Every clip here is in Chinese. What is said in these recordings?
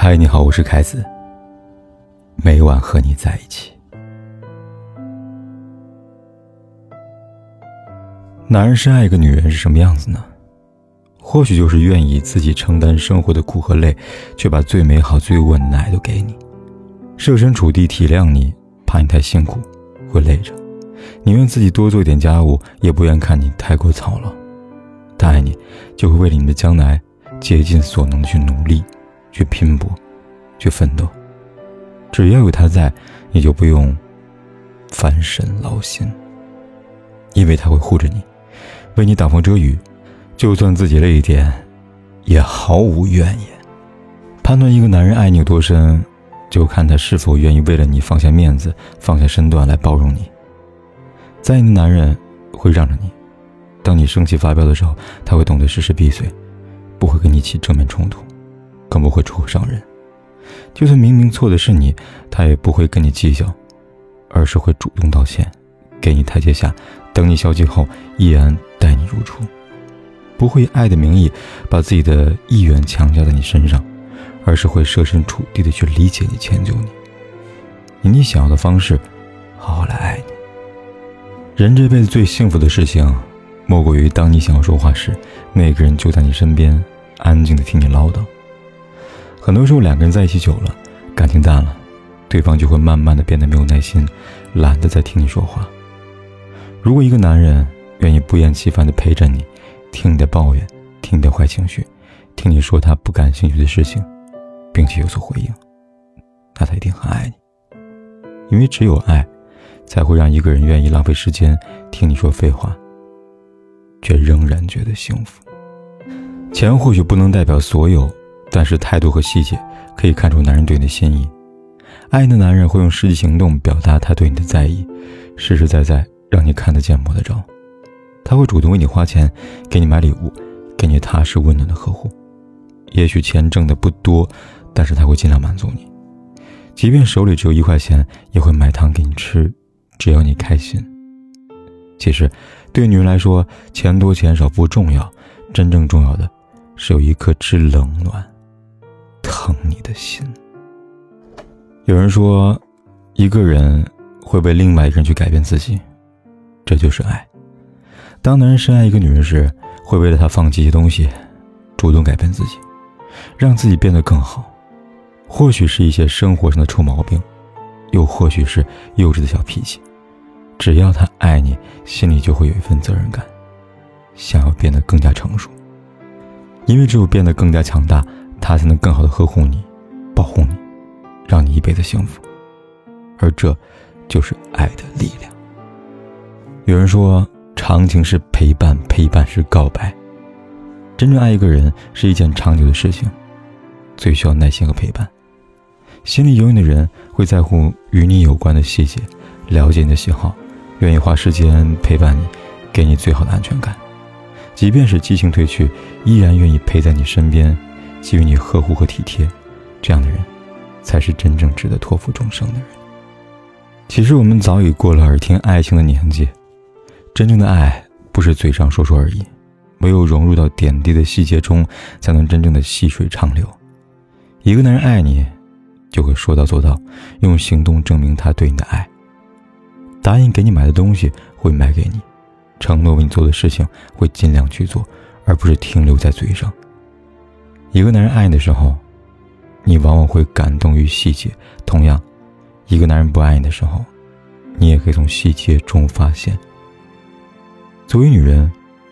嗨，你好，我是凯子。每晚和你在一起。男人深爱一个女人是什么样子呢？或许就是愿意自己承担生活的苦和累，却把最美好、最稳的爱都给你，设身处地体谅你，怕你太辛苦会累着，宁愿自己多做一点家务，也不愿看你太过操劳。他爱你，就会为了你的将来竭尽所能的去努力。去拼搏，去奋斗。只要有他在，你就不用翻身劳心，因为他会护着你，为你挡风遮雨。就算自己累一点，也毫无怨言。判断一个男人爱你有多深，就看他是否愿意为了你放下面子、放下身段来包容你。在意的男人会让着你，当你生气发飙的时候，他会懂得适时闭嘴，不会跟你起正面冲突。更不会出口伤人，就算明明错的是你，他也不会跟你计较，而是会主动道歉，给你台阶下，等你消气后依然待你如初，不会以爱的名义把自己的意愿强加在你身上，而是会设身处地的去理解你、迁就你，以你想要的方式，好好来爱你。人这辈子最幸福的事情，莫过于当你想要说话时，那个人就在你身边，安静的听你唠叨。很多时候，两个人在一起久了，感情淡了，对方就会慢慢的变得没有耐心，懒得再听你说话。如果一个男人愿意不厌其烦的陪着你，听你的抱怨，听你的坏情绪，听你说他不感兴趣的事情，并且有所回应，那他一定很爱你。因为只有爱，才会让一个人愿意浪费时间听你说废话，却仍然觉得幸福。钱或许不能代表所有。但是态度和细节可以看出男人对你的心意。爱你的男人会用实际行动表达他对你的在意，实实在在让你看得见摸得着。他会主动为你花钱，给你买礼物，给你踏实温暖的呵护。也许钱挣的不多，但是他会尽量满足你。即便手里只有一块钱，也会买糖给你吃，只要你开心。其实，对女人来说，钱多钱少不重要，真正重要的是有一颗知冷暖。疼你的心。有人说，一个人会为另外一个人去改变自己，这就是爱。当男人深爱一个女人时，会为了她放弃一些东西，主动改变自己，让自己变得更好。或许是一些生活上的臭毛病，又或许是幼稚的小脾气。只要他爱你，心里就会有一份责任感，想要变得更加成熟。因为只有变得更加强大。他才能更好的呵护你，保护你，让你一辈子幸福，而这，就是爱的力量。有人说，长情是陪伴，陪伴是告白。真正爱一个人是一件长久的事情，最需要耐心和陪伴。心里有你的人会在乎与你有关的细节，了解你的喜好，愿意花时间陪伴你，给你最好的安全感。即便是激情褪去，依然愿意陪在你身边。给予你呵护和体贴，这样的人，才是真正值得托付终生的人。其实我们早已过了耳听爱情的年纪，真正的爱不是嘴上说说而已，唯有融入到点滴的细节中，才能真正的细水长流。一个男人爱你，就会说到做到，用行动证明他对你的爱。答应给你买的东西会买给你，承诺为你做的事情会尽量去做，而不是停留在嘴上。一个男人爱你的时候，你往往会感动于细节；同样，一个男人不爱你的时候，你也可以从细节中发现。作为女人，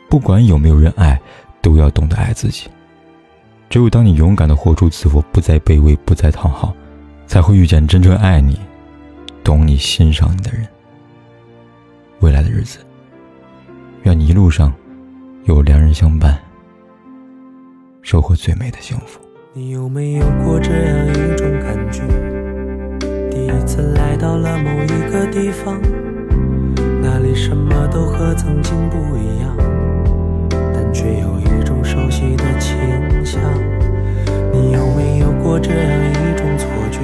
不管有没有人爱，都要懂得爱自己。只有当你勇敢的活出自我，不再卑微，不再讨好，才会遇见真正爱你、懂你、欣赏你的人。未来的日子，愿你一路上有良人相伴。收获最美的幸福。你有没有过这样一种感觉？第一次来到了某一个地方，那里什么都和曾经不一样，但却有一种熟悉的倾向。你有没有过这样一种错觉？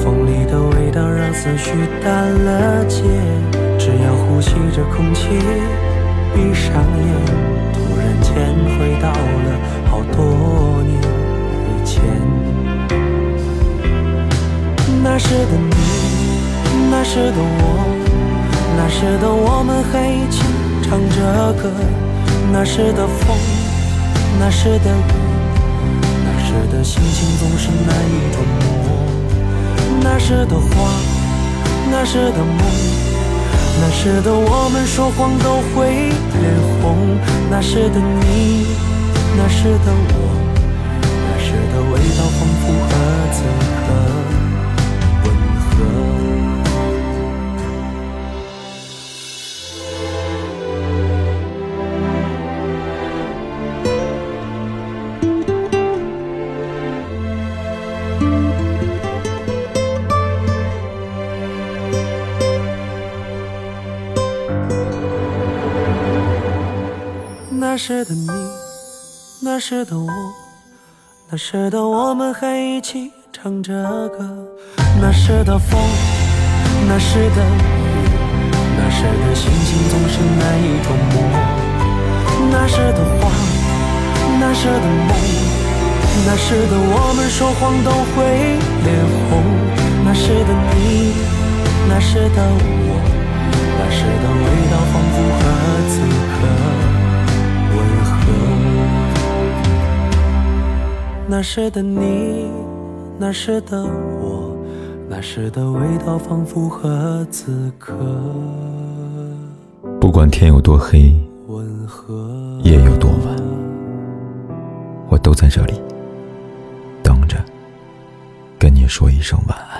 风里的味道让思绪淡了结，只要呼吸着空气，闭上眼，突然间回到。多年以前。那时的你，那时的我，那时的我们还一起唱着歌，那时的风，那时的雨，那时的心情总是难以捉摸，那时的花，那时的梦，那时的我们说谎都会脸红，那时的你，那时的我，那时的味道丰富和此刻。那时的你，时的我，那时的我们还一起唱着歌。那时的风，那时的雨，那时的心情总是难以捉摸。那时的花，那时的梦，那时的我们说谎都会脸红。那时的你，那时的我，那时的味道仿佛和此刻。那时的你，那时的我，那时的味道仿佛和此刻。不管天有多黑，夜有多晚，我都在这里等着，跟你说一声晚安。